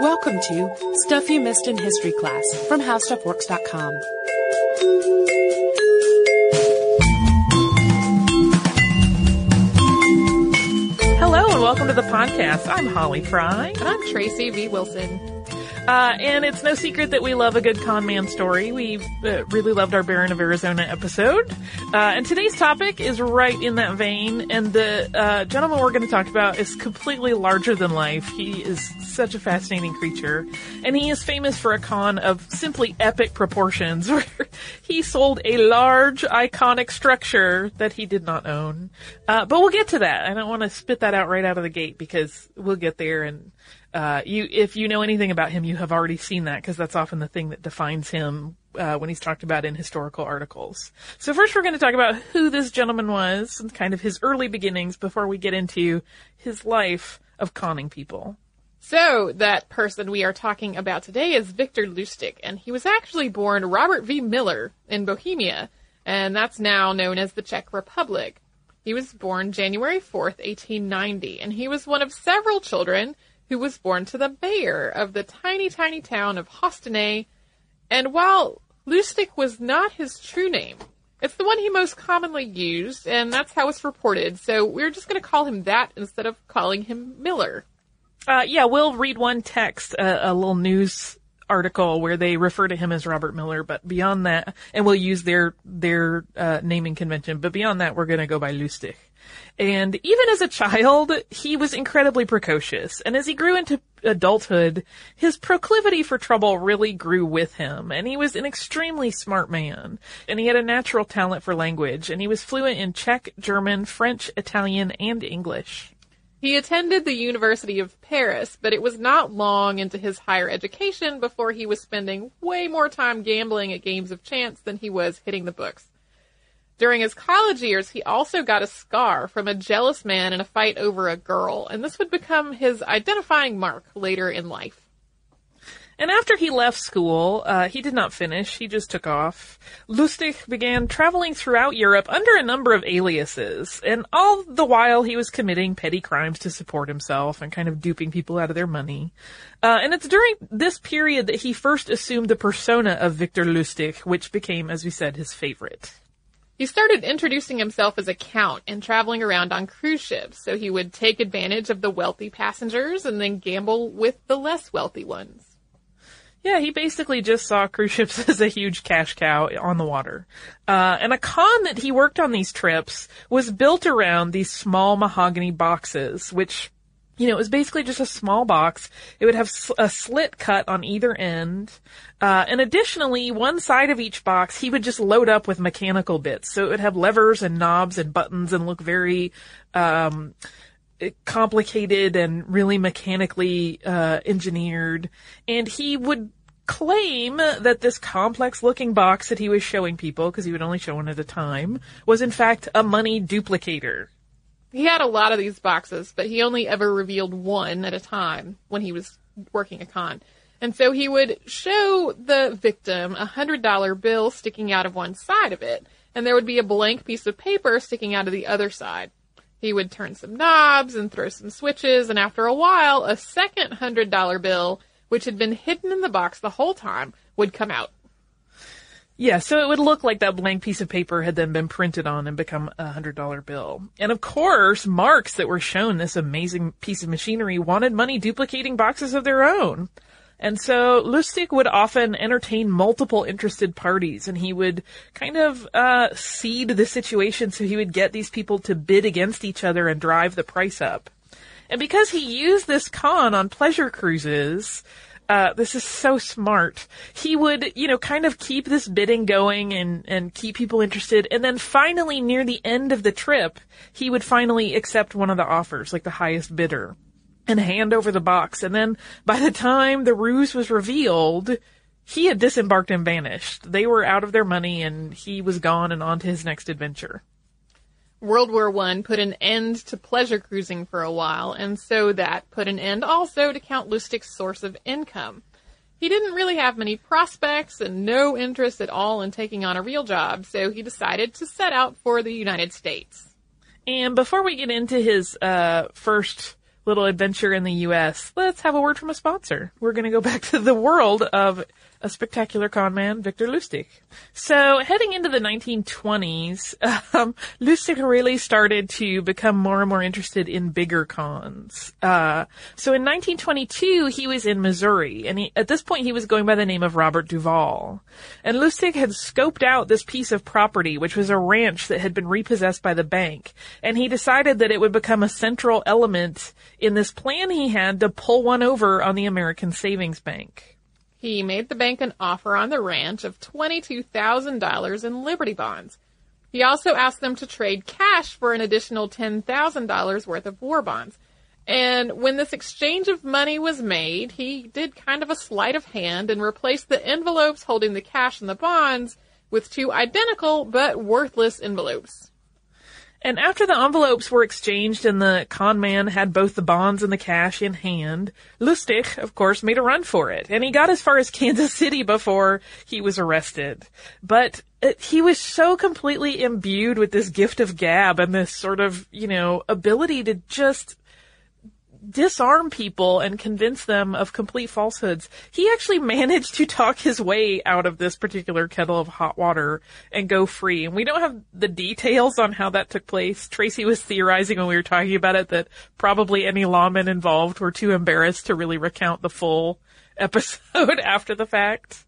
Welcome to Stuff You Missed in History Class from HowStuffWorks.com. Hello and welcome to the podcast. I'm Holly Fry. And I'm Tracy V. Wilson. Uh, and it's no secret that we love a good con man story. We uh, really loved our Baron of Arizona episode. Uh, and today's topic is right in that vein. And the uh, gentleman we're going to talk about is completely larger than life. He is such a fascinating creature. And he is famous for a con of simply epic proportions where he sold a large, iconic structure that he did not own. Uh, but we'll get to that. I don't want to spit that out right out of the gate because we'll get there and uh, you, if you know anything about him, you have already seen that because that's often the thing that defines him uh, when he's talked about in historical articles. So first, we're going to talk about who this gentleman was and kind of his early beginnings before we get into his life of conning people. So that person we are talking about today is Victor Lustig, and he was actually born Robert V. Miller in Bohemia, and that's now known as the Czech Republic. He was born January 4th, 1890, and he was one of several children who was born to the mayor of the tiny, tiny town of Hostinné. And while Lustig was not his true name, it's the one he most commonly used, and that's how it's reported. So we're just going to call him that instead of calling him Miller. Uh, yeah, we'll read one text, uh, a little news article where they refer to him as Robert Miller, but beyond that, and we'll use their their uh, naming convention. But beyond that, we're going to go by Lustig. And even as a child, he was incredibly precocious. And as he grew into adulthood, his proclivity for trouble really grew with him. And he was an extremely smart man. And he had a natural talent for language. And he was fluent in Czech, German, French, Italian, and English. He attended the University of Paris, but it was not long into his higher education before he was spending way more time gambling at games of chance than he was hitting the books. During his college years, he also got a scar from a jealous man in a fight over a girl, and this would become his identifying mark later in life. And after he left school, uh, he did not finish. He just took off. Lustig began traveling throughout Europe under a number of aliases, and all the while he was committing petty crimes to support himself and kind of duping people out of their money. Uh, and it's during this period that he first assumed the persona of Victor Lustig, which became, as we said, his favorite. He started introducing himself as a count and traveling around on cruise ships, so he would take advantage of the wealthy passengers and then gamble with the less wealthy ones. Yeah, he basically just saw cruise ships as a huge cash cow on the water. Uh, and a con that he worked on these trips was built around these small mahogany boxes, which you know, it was basically just a small box. It would have a slit cut on either end. Uh, and additionally, one side of each box, he would just load up with mechanical bits. So it would have levers and knobs and buttons and look very, um, complicated and really mechanically, uh, engineered. And he would claim that this complex looking box that he was showing people, because he would only show one at a time, was in fact a money duplicator. He had a lot of these boxes, but he only ever revealed one at a time when he was working a con. And so he would show the victim a hundred dollar bill sticking out of one side of it, and there would be a blank piece of paper sticking out of the other side. He would turn some knobs and throw some switches, and after a while, a second hundred dollar bill, which had been hidden in the box the whole time, would come out. Yeah, so it would look like that blank piece of paper had then been printed on and become a hundred dollar bill. And of course, marks that were shown this amazing piece of machinery wanted money duplicating boxes of their own. And so Lustig would often entertain multiple interested parties and he would kind of, uh, seed the situation so he would get these people to bid against each other and drive the price up. And because he used this con on pleasure cruises, uh, this is so smart. He would, you know, kind of keep this bidding going and, and keep people interested. And then finally, near the end of the trip, he would finally accept one of the offers, like the highest bidder, and hand over the box. And then by the time the ruse was revealed, he had disembarked and vanished. They were out of their money and he was gone and on to his next adventure. World War One put an end to pleasure cruising for a while, and so that put an end also to Count Lustig's source of income. He didn't really have many prospects and no interest at all in taking on a real job, so he decided to set out for the United States. And before we get into his uh, first little adventure in the U.S., let's have a word from a sponsor. We're going to go back to the world of a spectacular con man, Victor Lustig. So heading into the 1920s, um, Lustig really started to become more and more interested in bigger cons. Uh, so in 1922, he was in Missouri, and he, at this point he was going by the name of Robert Duval. And Lustig had scoped out this piece of property, which was a ranch that had been repossessed by the bank, and he decided that it would become a central element in this plan he had to pull one over on the American Savings Bank. He made the bank an offer on the ranch of $22,000 in Liberty bonds. He also asked them to trade cash for an additional $10,000 worth of war bonds. And when this exchange of money was made, he did kind of a sleight of hand and replaced the envelopes holding the cash and the bonds with two identical but worthless envelopes. And after the envelopes were exchanged and the con man had both the bonds and the cash in hand, Lustig, of course, made a run for it. And he got as far as Kansas City before he was arrested. But uh, he was so completely imbued with this gift of gab and this sort of, you know, ability to just disarm people and convince them of complete falsehoods. He actually managed to talk his way out of this particular kettle of hot water and go free. And we don't have the details on how that took place. Tracy was theorizing when we were talking about it that probably any lawmen involved were too embarrassed to really recount the full episode after the fact.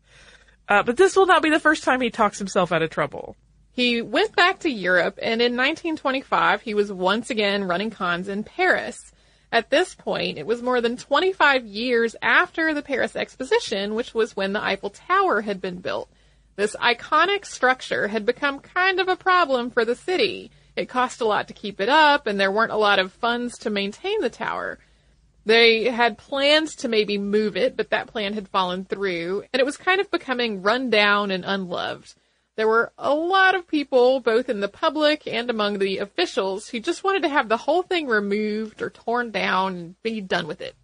Uh, but this will not be the first time he talks himself out of trouble. He went back to Europe, and in 1925, he was once again running cons in Paris. At this point, it was more than 25 years after the Paris Exposition, which was when the Eiffel Tower had been built. This iconic structure had become kind of a problem for the city. It cost a lot to keep it up, and there weren't a lot of funds to maintain the tower. They had plans to maybe move it, but that plan had fallen through, and it was kind of becoming run down and unloved. There were a lot of people, both in the public and among the officials, who just wanted to have the whole thing removed or torn down and be done with it.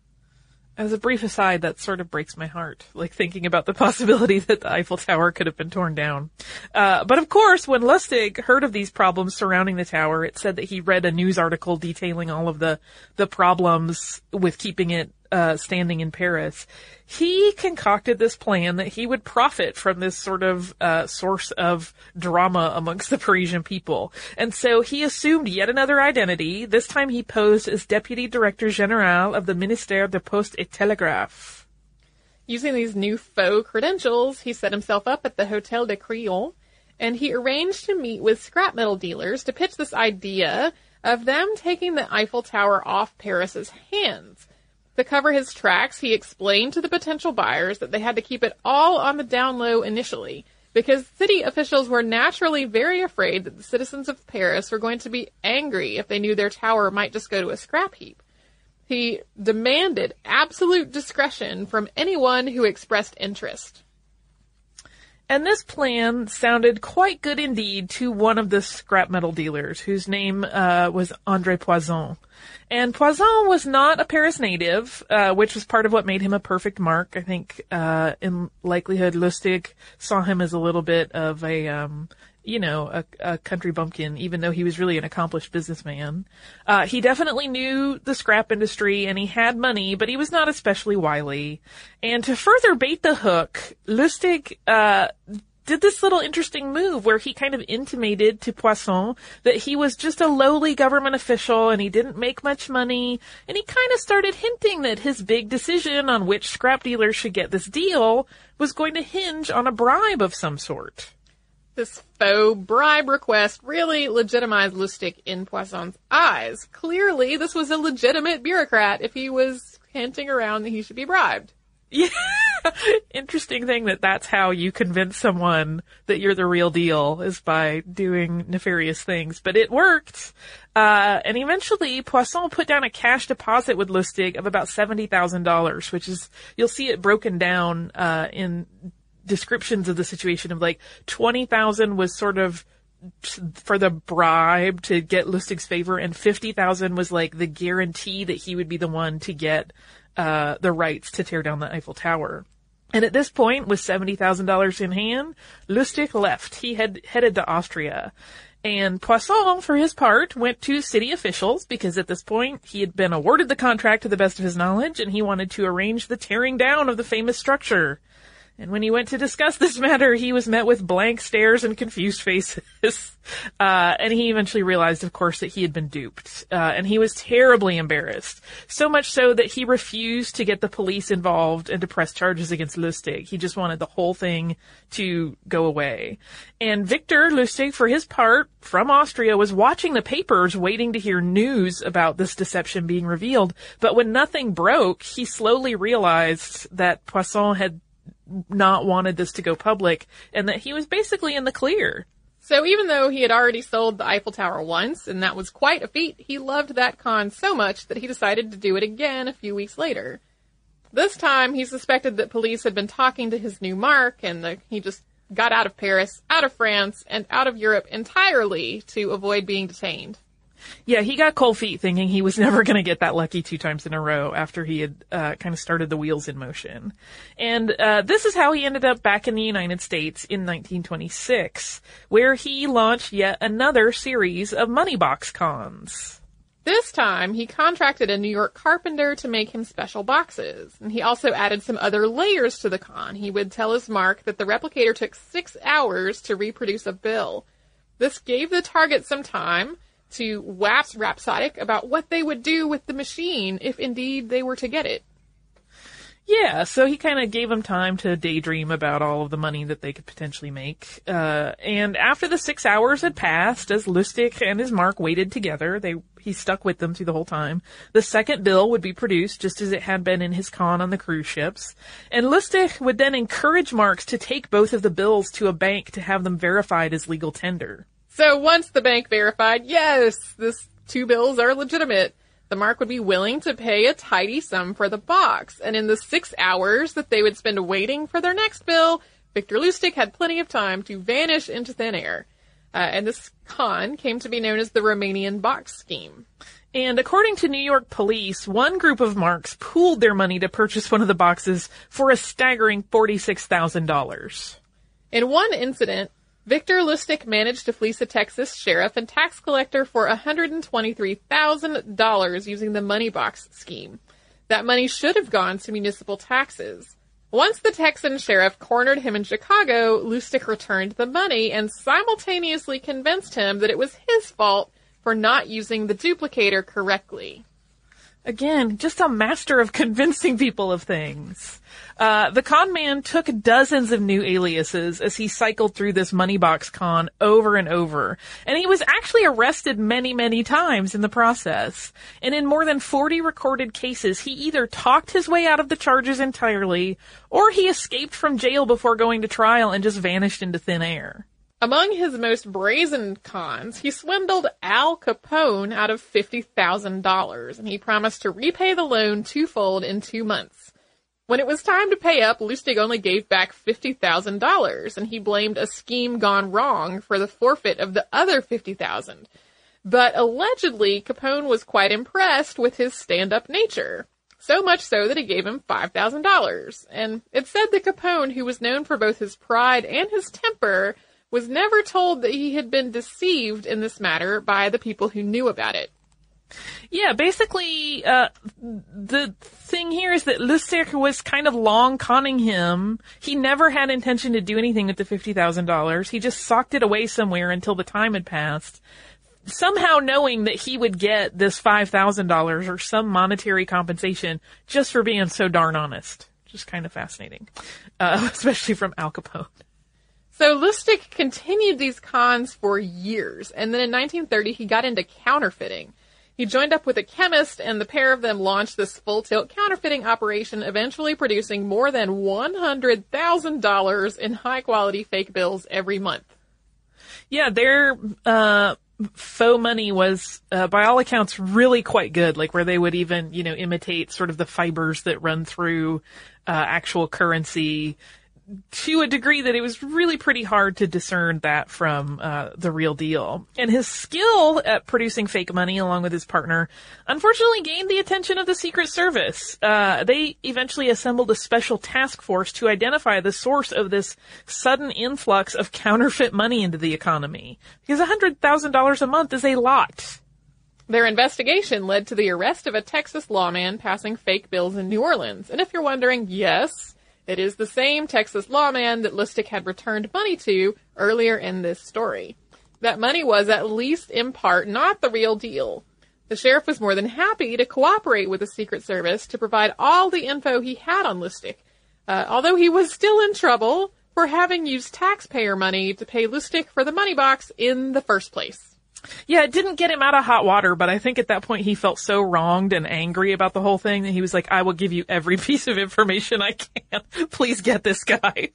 As a brief aside, that sort of breaks my heart, like thinking about the possibility that the Eiffel Tower could have been torn down. Uh, but of course, when Lustig heard of these problems surrounding the tower, it said that he read a news article detailing all of the, the problems with keeping it uh, standing in Paris, he concocted this plan that he would profit from this sort of uh, source of drama amongst the Parisian people. And so he assumed yet another identity. This time he posed as Deputy Director General of the Ministère de Poste et Télégraphe. Using these new faux credentials, he set himself up at the Hotel de Crillon, and he arranged to meet with scrap metal dealers to pitch this idea of them taking the Eiffel Tower off Paris's hands. To cover his tracks, he explained to the potential buyers that they had to keep it all on the down low initially, because city officials were naturally very afraid that the citizens of Paris were going to be angry if they knew their tower might just go to a scrap heap. He demanded absolute discretion from anyone who expressed interest. And this plan sounded quite good indeed to one of the scrap metal dealers, whose name uh, was Andre Poisson. And Poisson was not a Paris native, uh, which was part of what made him a perfect mark. I think, uh, in likelihood, Lustig saw him as a little bit of a, um, you know, a, a, country bumpkin, even though he was really an accomplished businessman. Uh, he definitely knew the scrap industry and he had money, but he was not especially wily. And to further bait the hook, Lustig, uh, did this little interesting move where he kind of intimated to Poisson that he was just a lowly government official and he didn't make much money. And he kind of started hinting that his big decision on which scrap dealer should get this deal was going to hinge on a bribe of some sort. This faux bribe request really legitimized Lustig in Poisson's eyes. Clearly, this was a legitimate bureaucrat if he was hinting around that he should be bribed. Yeah. Interesting thing that that's how you convince someone that you're the real deal is by doing nefarious things. But it worked. Uh, and eventually Poisson put down a cash deposit with Lustig of about $70,000, which is, you'll see it broken down, uh, in descriptions of the situation of like 20,000 was sort of for the bribe to get Lustig's favor and 50,000 was like the guarantee that he would be the one to get uh, the rights to tear down the Eiffel Tower. And at this point, with $70,000 in hand, Lustig left. He had headed to Austria. And Poisson, for his part, went to city officials because at this point he had been awarded the contract to the best of his knowledge and he wanted to arrange the tearing down of the famous structure. And when he went to discuss this matter, he was met with blank stares and confused faces. Uh, and he eventually realized, of course, that he had been duped. Uh, and he was terribly embarrassed. So much so that he refused to get the police involved and to press charges against Lustig. He just wanted the whole thing to go away. And Victor Lustig, for his part, from Austria, was watching the papers waiting to hear news about this deception being revealed. But when nothing broke, he slowly realized that Poisson had not wanted this to go public and that he was basically in the clear. So even though he had already sold the Eiffel Tower once, and that was quite a feat, he loved that con so much that he decided to do it again a few weeks later. This time, he suspected that police had been talking to his new mark, and the, he just got out of Paris, out of France, and out of Europe entirely to avoid being detained. Yeah, he got cold feet thinking he was never going to get that lucky two times in a row after he had uh, kind of started the wheels in motion. And uh, this is how he ended up back in the United States in 1926, where he launched yet another series of money box cons. This time, he contracted a New York carpenter to make him special boxes, and he also added some other layers to the con. He would tell his mark that the replicator took six hours to reproduce a bill. This gave the target some time to wax rhapsodic about what they would do with the machine if indeed they were to get it. Yeah, so he kind of gave them time to daydream about all of the money that they could potentially make. Uh, and after the six hours had passed, as Lustig and his mark waited together, they he stuck with them through the whole time. The second bill would be produced just as it had been in his con on the cruise ships, and Lustig would then encourage Marks to take both of the bills to a bank to have them verified as legal tender. So once the bank verified, yes, this two bills are legitimate, the mark would be willing to pay a tidy sum for the box. And in the six hours that they would spend waiting for their next bill, Victor Lustig had plenty of time to vanish into thin air. Uh, and this con came to be known as the Romanian box scheme. And according to New York police, one group of marks pooled their money to purchase one of the boxes for a staggering $46,000. In one incident, Victor Lustig managed to fleece a Texas sheriff and tax collector for $123,000 using the money box scheme. That money should have gone to municipal taxes. Once the Texan sheriff cornered him in Chicago, Lustig returned the money and simultaneously convinced him that it was his fault for not using the duplicator correctly. Again, just a master of convincing people of things. Uh, the con man took dozens of new aliases as he cycled through this money box con over and over. And he was actually arrested many, many times in the process. And in more than 40 recorded cases, he either talked his way out of the charges entirely, or he escaped from jail before going to trial and just vanished into thin air. Among his most brazen cons, he swindled Al Capone out of $50,000, and he promised to repay the loan twofold in two months. When it was time to pay up, Lustig only gave back $50,000, and he blamed a scheme gone wrong for the forfeit of the other 50,000. But allegedly, Capone was quite impressed with his stand-up nature. So much so that he gave him $5,000. And it's said that Capone, who was known for both his pride and his temper, was never told that he had been deceived in this matter by the people who knew about it. Yeah, basically, uh, the thing here is that Lustig was kind of long conning him. He never had intention to do anything with the $50,000. He just socked it away somewhere until the time had passed. Somehow knowing that he would get this $5,000 or some monetary compensation just for being so darn honest. Just kind of fascinating. Uh, especially from Al Capone. So Lustig continued these cons for years, and then in 1930 he got into counterfeiting. He joined up with a chemist, and the pair of them launched this full tilt counterfeiting operation, eventually producing more than $100,000 in high quality fake bills every month. Yeah, their uh, faux money was, uh, by all accounts, really quite good. Like where they would even, you know, imitate sort of the fibers that run through uh, actual currency to a degree that it was really pretty hard to discern that from uh, the real deal. And his skill at producing fake money, along with his partner, unfortunately gained the attention of the Secret Service. Uh, they eventually assembled a special task force to identify the source of this sudden influx of counterfeit money into the economy. Because $100,000 a month is a lot. Their investigation led to the arrest of a Texas lawman passing fake bills in New Orleans. And if you're wondering, yes, it is the same Texas lawman that Lustig had returned money to earlier in this story. That money was, at least in part, not the real deal. The sheriff was more than happy to cooperate with the Secret Service to provide all the info he had on Lustig, uh, although he was still in trouble for having used taxpayer money to pay Lustig for the money box in the first place. Yeah, it didn't get him out of hot water, but I think at that point he felt so wronged and angry about the whole thing that he was like, I will give you every piece of information I can. Please get this guy.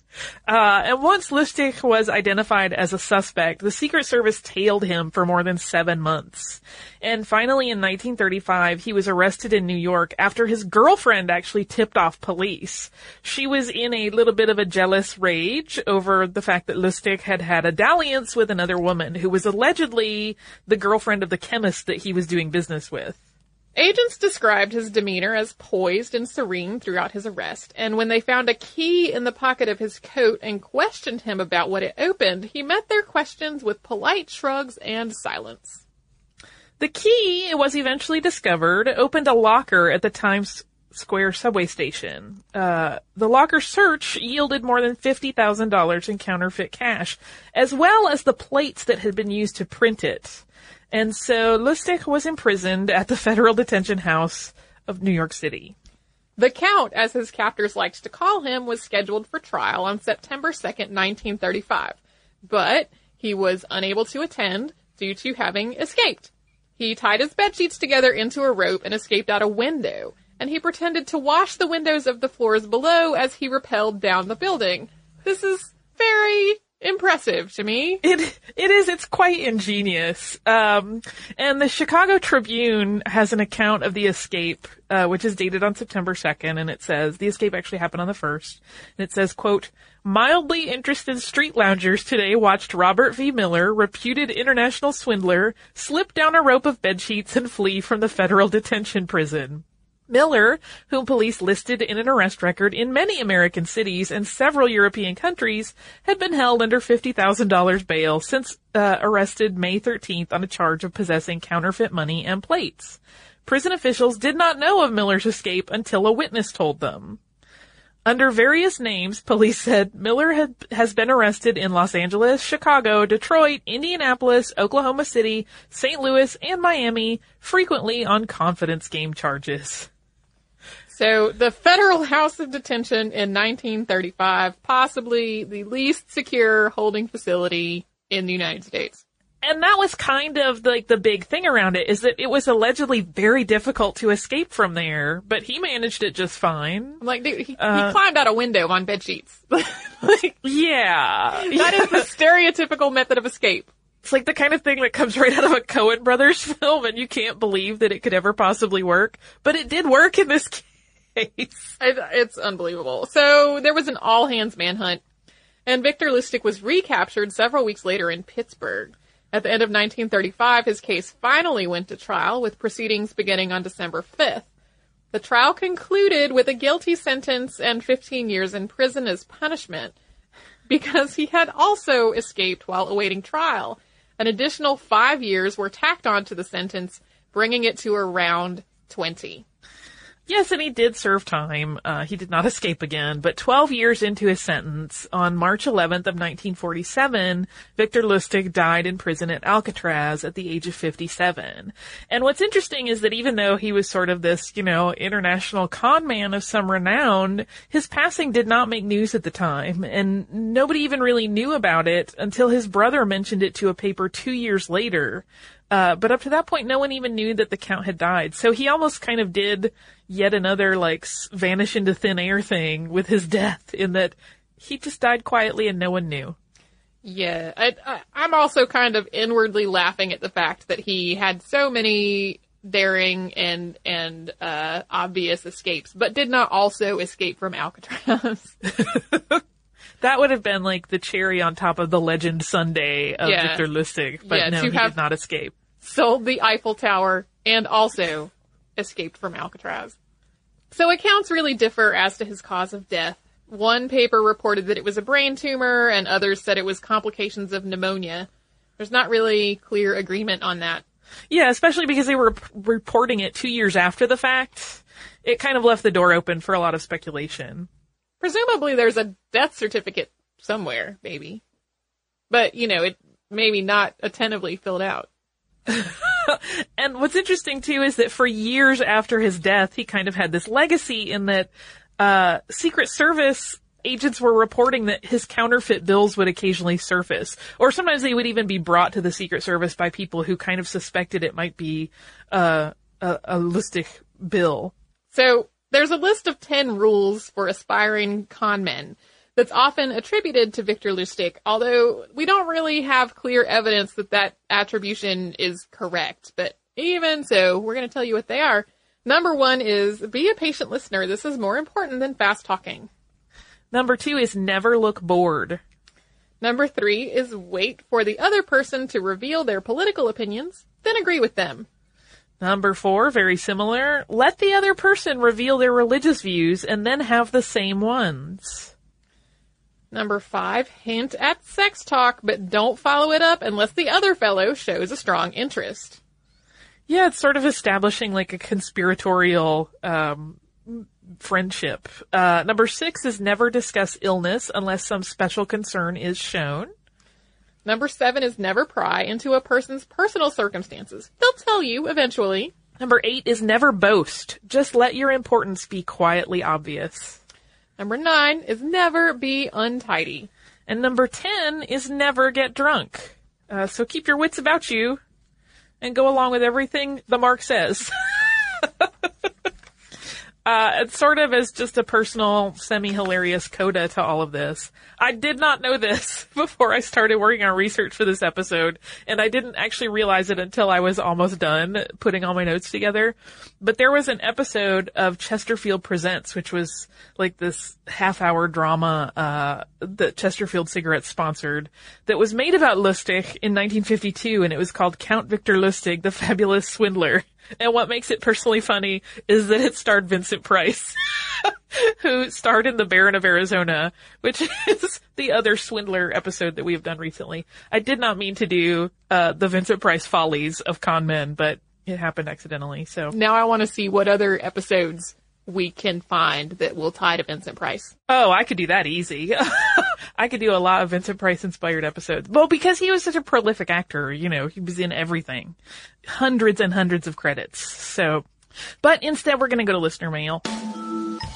Uh, and once Lustig was identified as a suspect, the Secret Service tailed him for more than seven months. And finally in 1935, he was arrested in New York after his girlfriend actually tipped off police. She was in a little bit of a jealous rage over the fact that Lustig had had a dalliance with another woman who was allegedly the girlfriend of the chemist that he was doing business with. Agents described his demeanor as poised and serene throughout his arrest, and when they found a key in the pocket of his coat and questioned him about what it opened, he met their questions with polite shrugs and silence. The key, it was eventually discovered, opened a locker at the Times Square subway station. Uh, the locker search yielded more than $50,000 in counterfeit cash, as well as the plates that had been used to print it. And so Lustig was imprisoned at the Federal Detention House of New York City. The Count, as his captors liked to call him, was scheduled for trial on September 2nd, 1935. But he was unable to attend due to having escaped. He tied his bed sheets together into a rope and escaped out a window and he pretended to wash the windows of the floors below as he rappelled down the building. This is very impressive to me. It it is. It's quite ingenious. Um, and the Chicago Tribune has an account of the escape, uh, which is dated on September second, and it says the escape actually happened on the first. And it says, "quote Mildly interested street loungers today watched Robert V. Miller, reputed international swindler, slip down a rope of bed sheets and flee from the federal detention prison." Miller, whom police listed in an arrest record in many American cities and several European countries, had been held under $50,000 bail since uh, arrested May 13th on a charge of possessing counterfeit money and plates. Prison officials did not know of Miller's escape until a witness told them. Under various names, police said Miller had, has been arrested in Los Angeles, Chicago, Detroit, Indianapolis, Oklahoma City, St. Louis, and Miami, frequently on confidence game charges. So the federal house of detention in 1935, possibly the least secure holding facility in the United States. And that was kind of like the big thing around it is that it was allegedly very difficult to escape from there, but he managed it just fine. Like dude, he, uh, he climbed out a window on bed sheets. like, yeah, that is the stereotypical method of escape. It's like the kind of thing that comes right out of a Coen Brothers film, and you can't believe that it could ever possibly work. But it did work in this case face. It's unbelievable. So there was an all hands manhunt, and Victor Lustig was recaptured several weeks later in Pittsburgh. At the end of 1935, his case finally went to trial, with proceedings beginning on December 5th. The trial concluded with a guilty sentence and 15 years in prison as punishment because he had also escaped while awaiting trial. An additional five years were tacked onto the sentence, bringing it to around 20. Yes, and he did serve time. Uh, he did not escape again, but 12 years into his sentence, on March 11th of 1947, Victor Lustig died in prison at Alcatraz at the age of 57. And what's interesting is that even though he was sort of this, you know, international con man of some renown, his passing did not make news at the time, and nobody even really knew about it until his brother mentioned it to a paper two years later. Uh, but up to that point, no one even knew that the count had died. So he almost kind of did yet another like vanish into thin air thing with his death in that he just died quietly and no one knew. Yeah, I, am also kind of inwardly laughing at the fact that he had so many daring and and uh, obvious escapes, but did not also escape from Alcatraz. That would have been like the cherry on top of the legend sundae of Yeah. Victor Lustig, but Yeah, no, he have- did not escape. Sold the Eiffel Tower, and also escaped from Alcatraz. So accounts really differ as to his cause of death. One paper reported that it was a brain tumor, and others said it was complications of pneumonia. There's not really clear agreement on that. Yeah, especially because they were p- reporting it two years after the fact. It kind of left the door open for a lot of speculation. Presumably there's a death certificate somewhere, maybe. But, you know, it maybe not attentively filled out. And what's interesting too is that for years after his death, he kind of had this legacy in that uh, Secret Service agents were reporting that his counterfeit bills would occasionally surface, or sometimes they would even be brought to the Secret Service by people who kind of suspected it might be uh, a, a Lustig bill. So there's a list of 10 rules for aspiring con men that's often attributed to Victor Lustig, although we don't really have clear evidence that that attribution is correct. But even so, we're going to tell you what they are. Number one is be a patient listener. This is more important than fast talking. Number two is never look bored. Number three is wait for the other person to reveal their political opinions, then agree with them. Number four, very similar. Let the other person reveal their religious views and then have the same ones. Number five, hint at sex talk, but don't follow it up unless the other fellow shows a strong interest. Yeah, it's sort of establishing like a conspiratorial um, friendship. Uh, number six is never discuss illness unless some special concern is shown. Number seven is never pry into a person's personal circumstances. They'll tell you eventually. Number eight is never boast. Just let your importance be quietly obvious. Number nine is never be untidy. And number ten is never get drunk. Uh, so keep your wits about you and go along with everything the mark says. Uh, sort of as just a personal, semi-hilarious coda to all of this. I did not know this before I started working on research for this episode, and I didn't actually realize it until I was almost done putting all my notes together. But there was an episode of Chesterfield Presents, which was like this half-hour drama, uh, that Chesterfield Cigarettes sponsored, that was made about Lustig in 1952, and it was called Count Victor Lustig, the Fabulous Swindler. And what makes it personally funny is that it starred Vincent Price, who starred in The Baron of Arizona, which is the other Swindler episode that we have done recently. I did not mean to do uh, the Vincent Price follies of con men, but it happened accidentally. So, Now I want to see what other episodes we can find that will tie to Vincent Price. oh, I could do that easy. I could do a lot of Vincent Price inspired episodes. Well, because he was such a prolific actor, you know, he was in everything. Hundreds and hundreds of credits. So, but instead we're going to go to listener mail.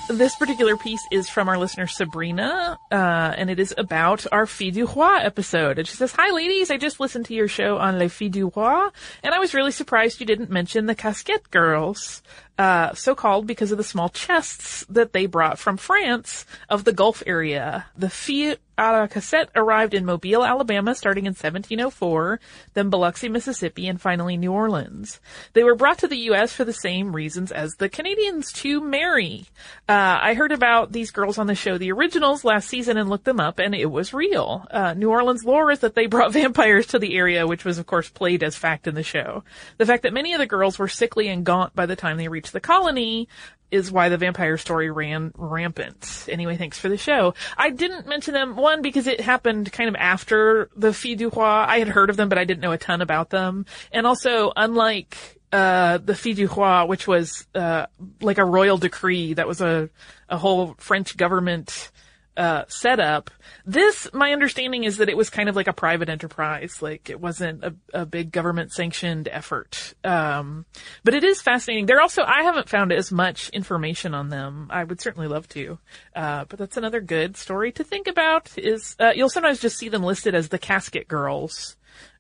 This particular piece is from our listener Sabrina, uh, and it is about our Fille du Roi episode. And she says, Hi ladies, I just listened to your show on Les Filles du Roi, and I was really surprised you didn't mention the Casquette girls, uh, so called because of the small chests that they brought from France of the Gulf area. The Filles a Cassette arrived in Mobile, Alabama starting in 1704, then Biloxi, Mississippi, and finally New Orleans. They were brought to the U.S. for the same reasons as the Canadians to marry. Uh, I heard about these girls on the show The Originals last season and looked them up, and it was real. Uh, New Orleans lore is that they brought vampires to the area, which was of course played as fact in the show. The fact that many of the girls were sickly and gaunt by the time they reached the colony is why the vampire story ran rampant. Anyway, thanks for the show. I didn't mention them, one, because it happened kind of after the Filles du Roi. I had heard of them, but I didn't know a ton about them. And also, unlike, uh, the Filles du Roi, which was, uh, like a royal decree, that was a, a whole French government, uh, setup. This, my understanding is that it was kind of like a private enterprise. Like it wasn't a, a big government sanctioned effort. Um, but it is fascinating. There also, I haven't found as much information on them. I would certainly love to. Uh, but that's another good story to think about is, uh, you'll sometimes just see them listed as the casket girls.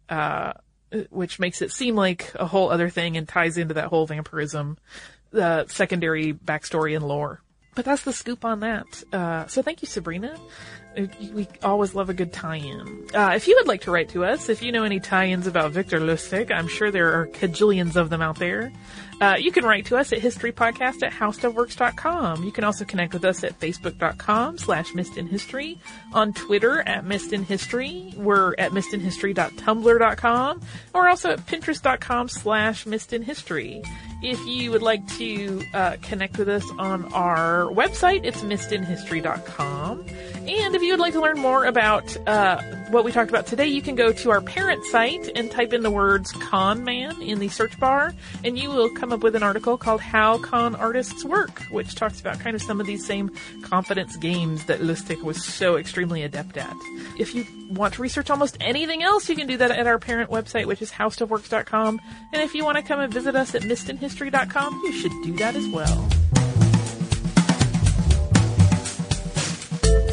Uh, which makes it seem like a whole other thing and ties into that whole vampirism, uh, secondary backstory and lore. But that's the scoop on that. Uh, so thank you, Sabrina. We always love a good tie-in. Uh, if you would like to write to us, if you know any tie-ins about Victor Lustig, I'm sure there are cajillions of them out there. Uh, you can write to us at historypodcast at howstuffworks.com. You can also connect with us at facebook.com slash missedinhistory, on Twitter at missedinhistory. We're at missedinhistory.tumblr.com, or also at pinterest.com slash missedinhistory. If you would like to uh, connect with us on our website, it's missedinhistory.com. And if you would like to learn more about uh, what we talked about today, you can go to our parent site and type in the words con man in the search bar, and you will come up with an article called How Con Artists Work, which talks about kind of some of these same confidence games that Lustig was so extremely adept at. If you want to research almost anything else, you can do that at our parent website, which is howstuffworks.com. And if you want to come and visit us at missedinhistory.com, you should do that as well.